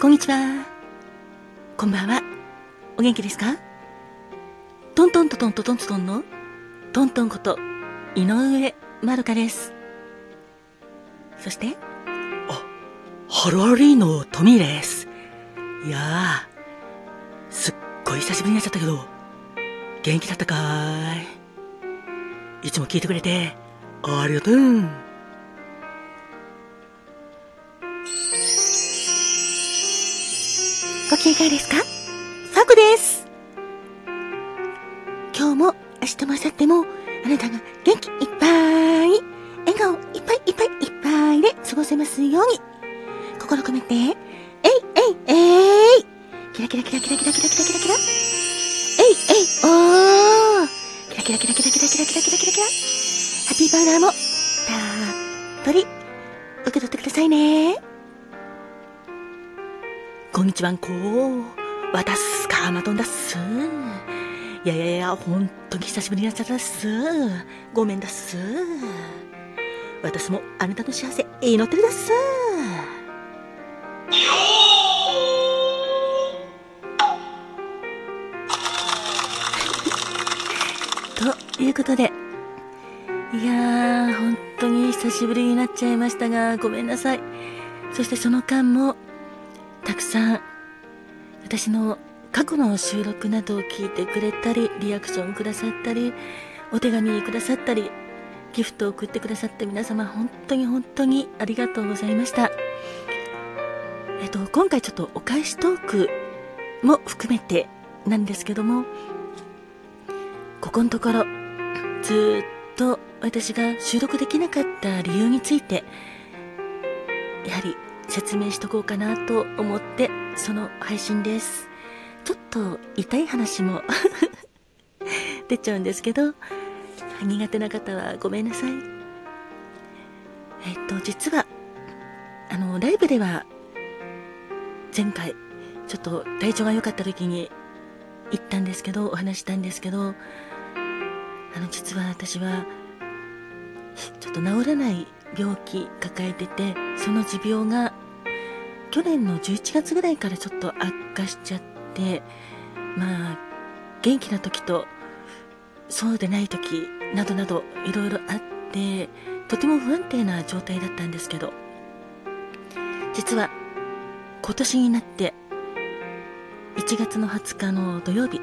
こんにちは。こんばんは。お元気ですか？トントントントントントンのトントンこと井上まるかです。そして、あ、ハローリーのトミーです。いやー、すっごい久しぶりになっちゃったけど、元気だったかーい。いつも聞いてくれて、ありがとう。ご機嫌いかがですか？ファクです。今日も明日も明後日もあなたが元気いっぱい、笑顔いっぱいいっぱいいっぱいで過ごせますように。心込めて、えいえいえいキラキラキラキラキラキラキラキラキラえいえいおーキラキラキラキラキラキラキラキラキラキラハッピーバーナーもたっぷり受け取ってくださいね。にちはんこ。わたすかまとんだっす。いやいやいや、ほんとに久しぶりになっちゃったっす。ごめんだっす。私もあなたの幸せ祈ってるだっす。ということで、いやー、本当に久しぶりになっちゃいましたが、ごめんなさい。そしてその間も、たくさん。私の過去の収録などを聞いてくれたりリアクションくださったりお手紙くださったりギフトを送ってくださって皆様本当に本当にありがとうございました。えっと今回ちょっとお返しトークも含めてなんですけどもここのところずっと私が収録できなかった理由についてやはり説明しとこうかなと思ってその配信です。ちょっと痛い話も 出ちゃうんですけど苦手な方はごめんなさい。えっと実はあのライブでは前回ちょっと体調が良かった時に行ったんですけどお話したんですけどあの実は私はちょっと治らない病気抱えててその持病が去年の11月ぐらいからちょっと悪化しちゃってまあ元気な時とそうでない時などなどいろいろあってとても不安定な状態だったんですけど実は今年になって1月の20日の土曜日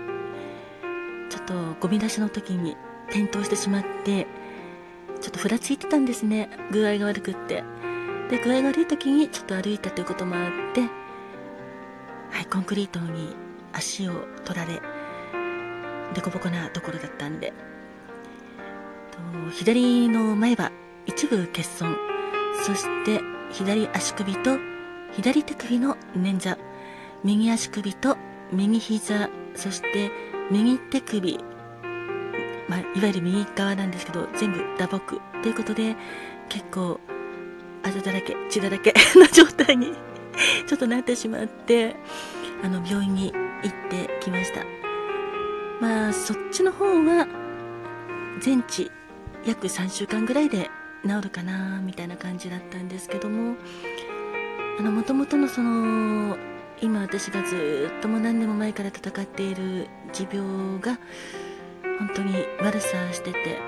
ちょっとゴミ出しの時に転倒してしまってちょっとふらついてたんですね。具合が悪くって。で具合が悪い時にちょっと歩いたということもあってはいコンクリートに足を取られ凸凹なところだったんでと左の前歯一部欠損そして左足首と左手首の捻挫右足首と右膝そして右手首まあ、いわゆる右側なんですけど全部打撲ということで結構あざだらけ血だらけの状態に ちょっとなってしまってあの病院に行ってきました。まあそっちの方は全治約3週間ぐらいで治るかなみたいな感じだったんですけどもあの元々のその今私がずっとも何年も前から戦っている持病が本当に悪さしてて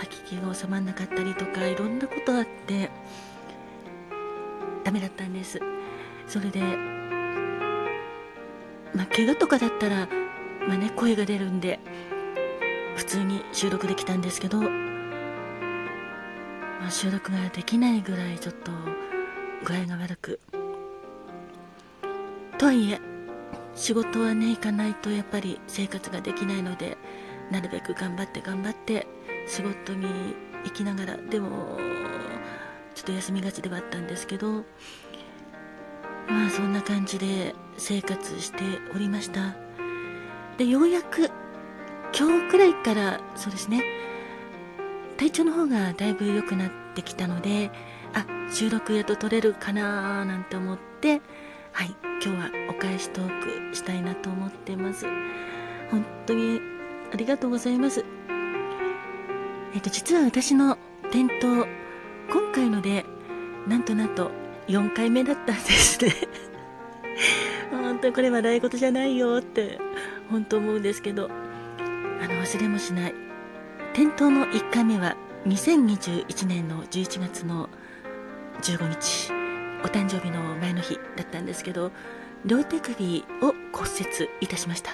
吐き気が収まらなかったりとかいろんなことあってダメだったんです。それでまあ怪我とかだったらまあね声が出るんで普通に収録できたんですけど、まあ、収録ができないぐらいちょっと具合が悪く。とはいえ仕事はね行かないとやっぱり生活ができないのでなるべく頑張って頑張って仕事に行きながらでもちょっと休みがちではあったんですけどまあそんな感じで生活しておりましたでようやく今日くらいからそうですね体調の方がだいぶ良くなってきたのであ収録やと撮れるかななんて思ってはい今日はお返しトークしたいなと思ってます本当にありがとうございます。えっと、実は私の転倒、今回ので、なんとなんと4回目だったんですね。本当にこれは笑い事じゃないよって本当思うんですけどあの忘れもしない。店頭の1回目は2021年の11月の15日お誕生日の前の日だったんですけど両手首を骨折いたしました。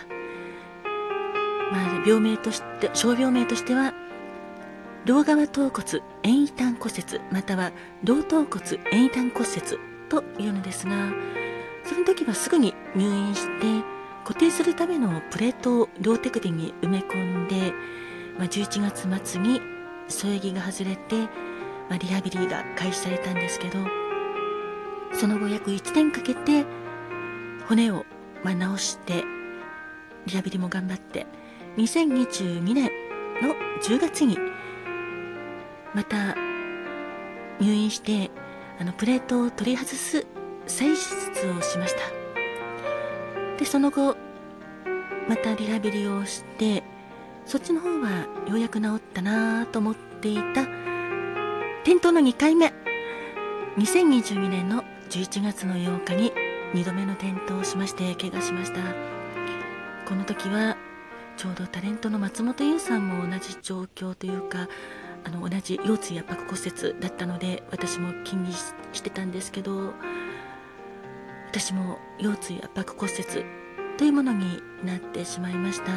まあ病名として傷病名としては両側頭骨遠位端骨折または両頭骨遠位端骨折というのですがその時はすぐに入院して固定するためのプレートを両手首に埋め込んで、まあ、11月末に添え木が外れて、まあ、リハビリが開始されたんですけどその後約1年かけて骨を、まあ、直してリハビリも頑張って2022年の10月にまた入院してあのプレートを取り外す再手術をしました。でその後またリハビリをしてそっちの方はようやく治ったなと思っていた転倒の2回目。2022年の11月の8日に2度目の転倒をしまして怪我しました。この時はちょうどタレントの松本優さんも同じ状況というかあの同じ腰椎圧迫骨折だったので私も気にしてたんですけど私も腰椎圧迫骨折というものになってしまいました。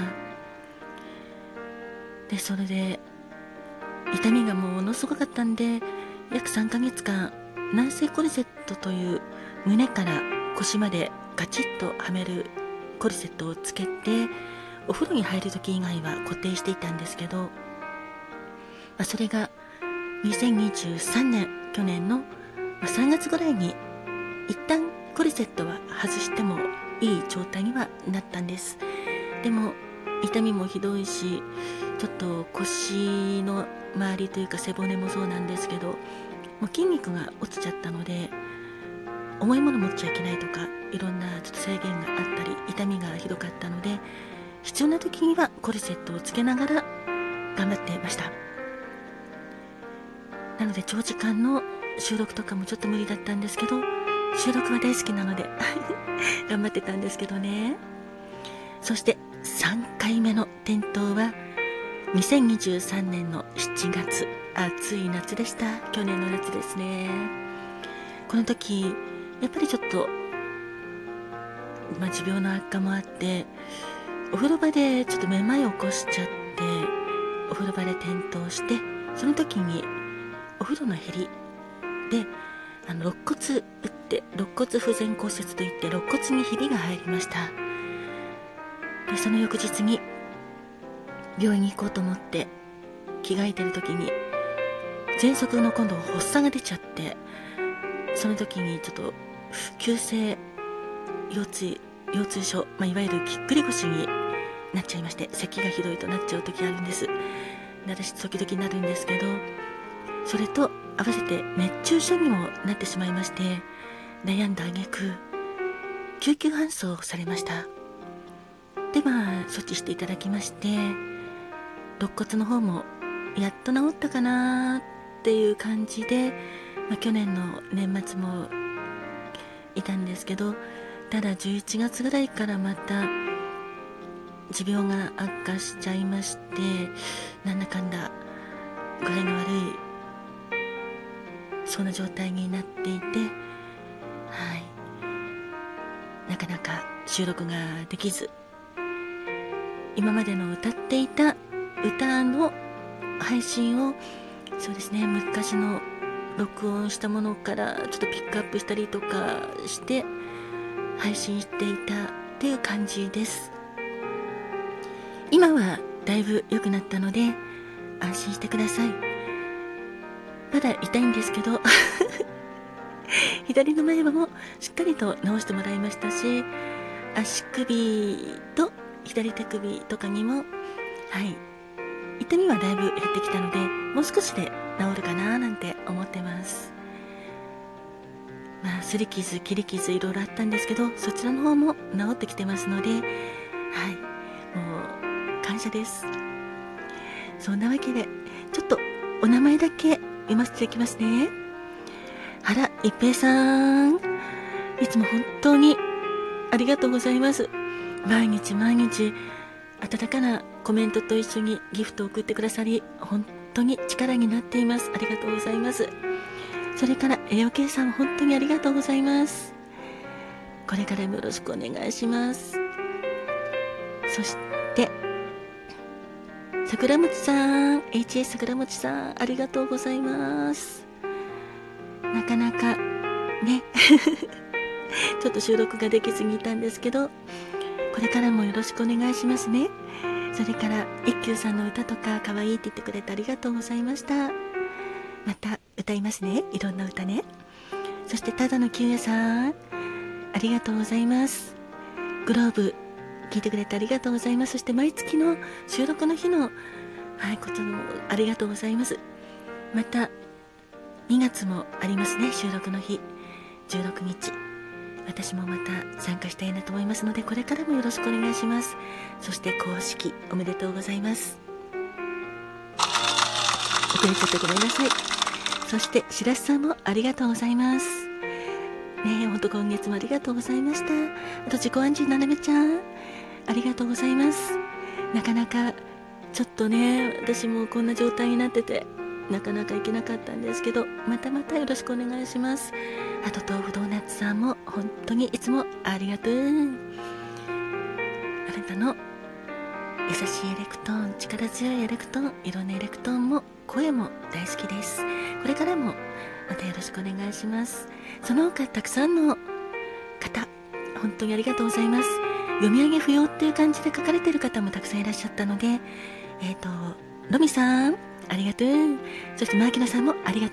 でそれで痛みがものすごかったんで約3ヶ月間内製コルセットという胸から腰までガチッとはめるコルセットをつけてお風呂に入る時以外は固定していたんですけどあ、それが2023年去年の3月ぐらいに一旦コルセットは外してもいい状態にはなったんです。でも痛みもひどいしちょっと腰の周りというか背骨もそうなんですけどもう筋肉が落ちちゃったので重いもの持っちゃいけないとかいろんなちょっと制限があったり痛みがひどかったので必要な時にはコルセットをつけながら頑張っていました。なので長時間の収録とかもちょっと無理だったんですけど収録は大好きなので 頑張ってたんですけどね。そして3回目の転倒は2023年の7月暑い夏でした。去年の夏ですね。この時やっぱりちょっと、まあ、持病の悪化もあってお風呂場でちょっとめまいを起こしちゃってお風呂場で転倒してその時に風呂のへり。であの肋骨打って肋骨不全骨折といって肋骨にひびが入りました。でその翌日に病院に行こうと思って着替えてる時に喘息の今度発作が出ちゃってその時にちょっと急性腰椎腰痛症、まあ、いわゆるぎっくり腰になっちゃいまして咳がひどいとなっちゃう時あるんです。で私時々なるんですけどそれと合わせて熱中症にもなってしまいまして悩んだ挙句救急搬送されました。でまあ処置していただきまして肋骨の方もやっと治ったかなっていう感じで、まあ、去年の年末もいたんですけどただ11月ぐらいからまた持病が悪化しちゃいましてなんだかんだ具合が悪いそんな状態になっていてはい。なかなか収録ができず今までの歌っていた歌の配信をそうですね昔の録音したものからちょっとピックアップしたりとかして配信していたっていう感じです。今はだいぶ良くなったので安心してください。まだ痛いんですけど。左の前歯もしっかりと直してもらいましたし足首と左手首とかにもはい。痛みはだいぶ減ってきたのでもう少しで治るかななんて思ってます。まあすり傷切り傷いろいろあったんですけどそちらの方も治ってきてますのではい。もう感謝です。そんなわけでちょっとお名前だけ読ませていきますね。原一平さん。いつも本当にありがとうございます。毎日毎日温かなコメントと一緒にギフトを送ってくださり本当に力になっています。ありがとうございます。それから栄養計さん本当にありがとうございます。これからもよろしくお願いします。そして桜餅さん HS 桜餅さんありがとうございます。なかなかね ちょっと収録ができすぎたんですけどこれからもよろしくお願いしますね。それから一休さんの歌とか可愛いって言ってくれてありがとうございました。また歌いますね。いろんな歌ね。そしてただのきゅうやさんありがとうございます。グローブ聞いてくれてありがとうございます。そして毎月の収録の日のはいこともありがとうございます。また2月もありますね収録の日。16日。私もまた参加したいなと思いますのでこれからもよろしくお願いします。そして公式おめでとうございます。遅れちゃってごめんなさい。そして白洲さんもありがとうございます。ねえほんと今月もありがとうございました。あと自己暗示ななめちゃん。ありがとうございます。なかなかちょっとね私もこんな状態になっててなかなか行けなかったんですけどまたまたよろしくお願いします。あと豆腐ドーナツさんも本当にいつもありがとう。あなたの優しいエレクトーン力強いエレクトーンいろんなエレクトーンも声も大好きです。これからもまたよろしくお願いします。その他たくさんの方本当にありがとうございます。読み上げ不要っていう感じで書かれてる方もたくさんいらっしゃったのでえっ、ー、とロミさんありがとう。そしてマーキナさんもありがとう。